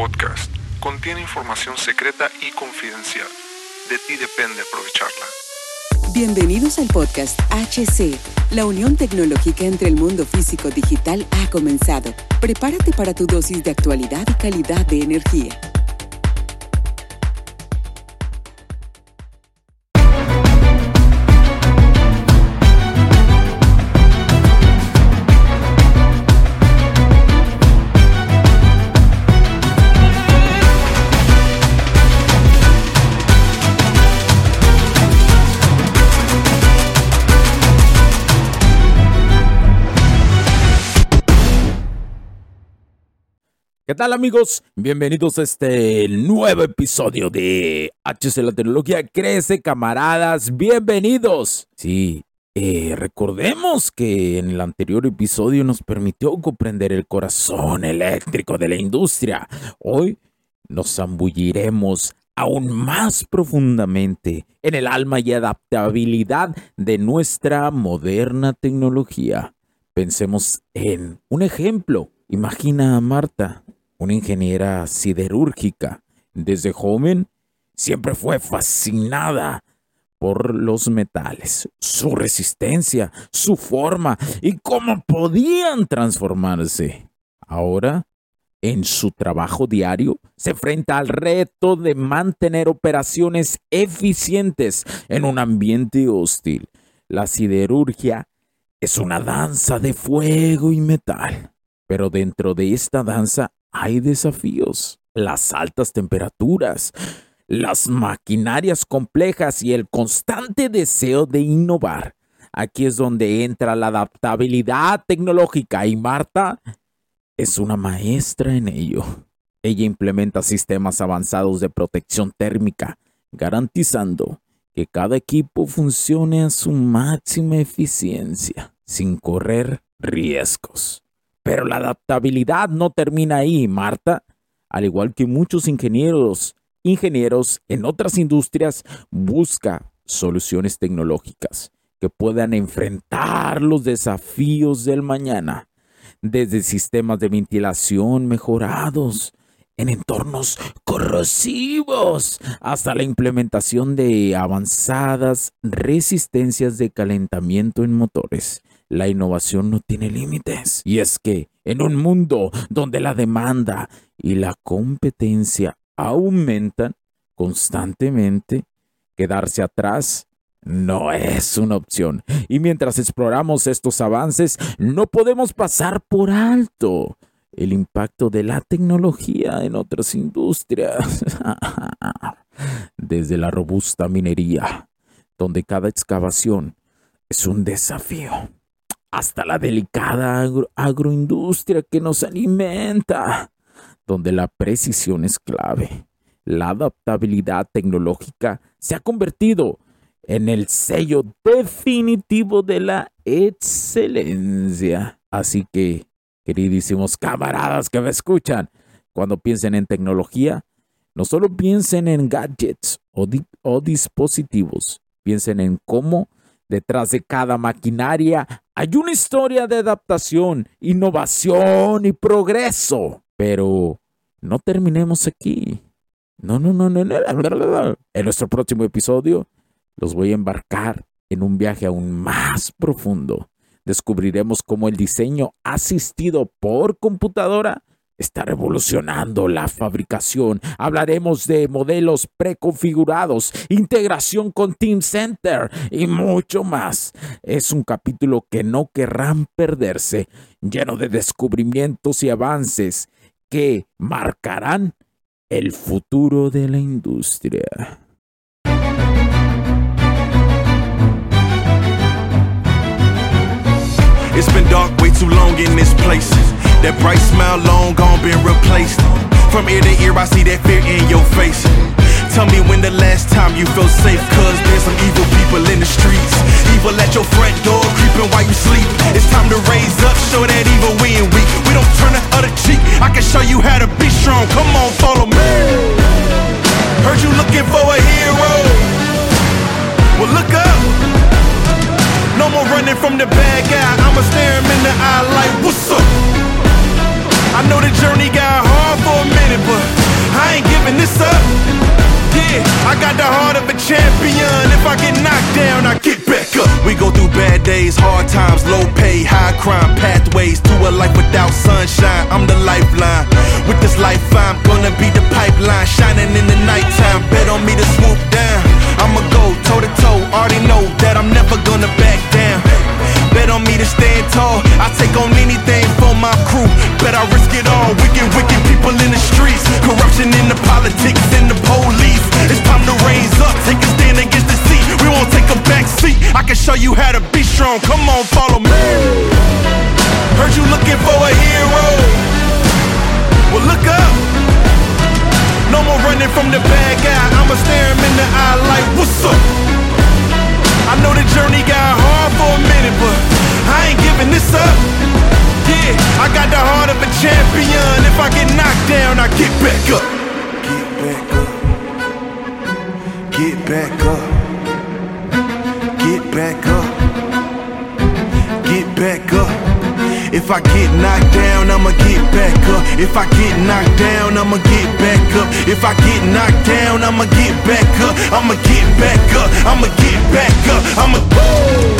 podcast contiene información secreta y confidencial. De ti depende aprovecharla. Bienvenidos al podcast HC. La unión tecnológica entre el mundo físico digital ha comenzado. Prepárate para tu dosis de actualidad y calidad de energía. ¿Qué tal amigos? Bienvenidos a este nuevo episodio de HC La Tecnología Crece, camaradas. Bienvenidos. Sí, eh, recordemos que en el anterior episodio nos permitió comprender el corazón eléctrico de la industria. Hoy nos zambulliremos aún más profundamente en el alma y adaptabilidad de nuestra moderna tecnología. Pensemos en un ejemplo. Imagina a Marta, una ingeniera siderúrgica. Desde joven siempre fue fascinada por los metales, su resistencia, su forma y cómo podían transformarse. Ahora, en su trabajo diario, se enfrenta al reto de mantener operaciones eficientes en un ambiente hostil. La siderurgia es una danza de fuego y metal, pero dentro de esta danza hay desafíos, las altas temperaturas, las maquinarias complejas y el constante deseo de innovar. Aquí es donde entra la adaptabilidad tecnológica y Marta es una maestra en ello. Ella implementa sistemas avanzados de protección térmica, garantizando que cada equipo funcione a su máxima eficiencia, sin correr riesgos. Pero la adaptabilidad no termina ahí, Marta. Al igual que muchos ingenieros, ingenieros en otras industrias, busca soluciones tecnológicas que puedan enfrentar los desafíos del mañana, desde sistemas de ventilación mejorados, en entornos corrosivos, hasta la implementación de avanzadas resistencias de calentamiento en motores la innovación no tiene límites. Y es que en un mundo donde la demanda y la competencia aumentan constantemente, quedarse atrás no es una opción. Y mientras exploramos estos avances, no podemos pasar por alto el impacto de la tecnología en otras industrias. Desde la robusta minería, donde cada excavación es un desafío hasta la delicada agroindustria que nos alimenta, donde la precisión es clave. La adaptabilidad tecnológica se ha convertido en el sello definitivo de la excelencia. Así que, queridísimos camaradas que me escuchan, cuando piensen en tecnología, no solo piensen en gadgets o, dispositivos, piensen en cómo detrás de cada maquinaria hay una historia de adaptación, innovación y progreso. Pero no terminemos aquí. No, no, no, no, no. En nuestro próximo episodio los voy a embarcar en un viaje aún más profundo. Descubriremos cómo el diseño asistido por computadora está revolucionando la fabricación. Hablaremos de modelos preconfigurados, integración con Team Center y mucho más. Es un capítulo que no querrán perderse, lleno de descubrimientos y avances que marcarán el futuro de la industria. That bright smile long gone been replaced. From ear to ear, I see that fear in your face. Tell me when the last time you felt safe, cause there's some evil people in the streets. Evil at your front door, creeping while you sleep. It's time to raise up, show that evil we ain't weak. We don't turn the other cheek. I can show you how to be strong. Come on, follow me. Heard you looking for a hero. Well, look up. No more running from the bad guy. I'ma stare him in the eye like, what's up? I know the journey got hard for a minute, but I ain't giving this up. Yeah, I got the heart of a champion. If I get knocked down, I get back up. We go through bad days, hard times, low pay, high crime, pathways to a life without sunshine. I'm the lifeline. With this life, I'm gonna be the pipeline, shining in the nighttime. Bet on me to swoop down. I'ma go toe to toe. Already know that I'm never gonna back down. On me to stand tall. I take on anything for my crew. Bet I risk it all. Wicked, wicked people in the streets. Corruption in the politics and the police. It's time to raise up. Take a stand against the seat. We won't take a back seat. I can show you how to be strong. Come on, follow me. Heard you looking for a hero. Well, look up. No more running from the bad guy. I'ma stare him in the eye like, what's up? I know the journey got hard this up. Yeah, I got the heart of a champion. If I get knocked down, I get back up. Get back up. Get back up. Get back up. Get back up. If I get knocked down, I'ma get back up. If I get knocked down, I'ma get back up. If I get knocked down, I'ma get back up. I'ma get back up. I'ma get back up. I'ma. Heard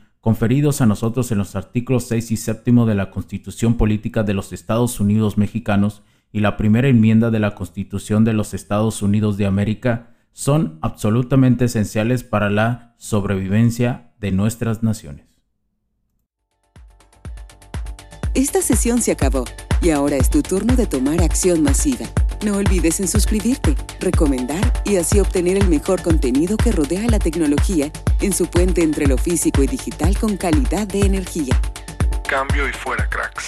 conferidos a nosotros en los artículos 6 y 7 de la Constitución Política de los Estados Unidos Mexicanos y la primera enmienda de la Constitución de los Estados Unidos de América son absolutamente esenciales para la sobrevivencia de nuestras naciones. Esta sesión se acabó y ahora es tu turno de tomar acción masiva. No olvides en suscribirte, recomendar y así obtener el mejor contenido que rodea la tecnología en su puente entre lo físico y digital con calidad de energía. Cambio y fuera cracks.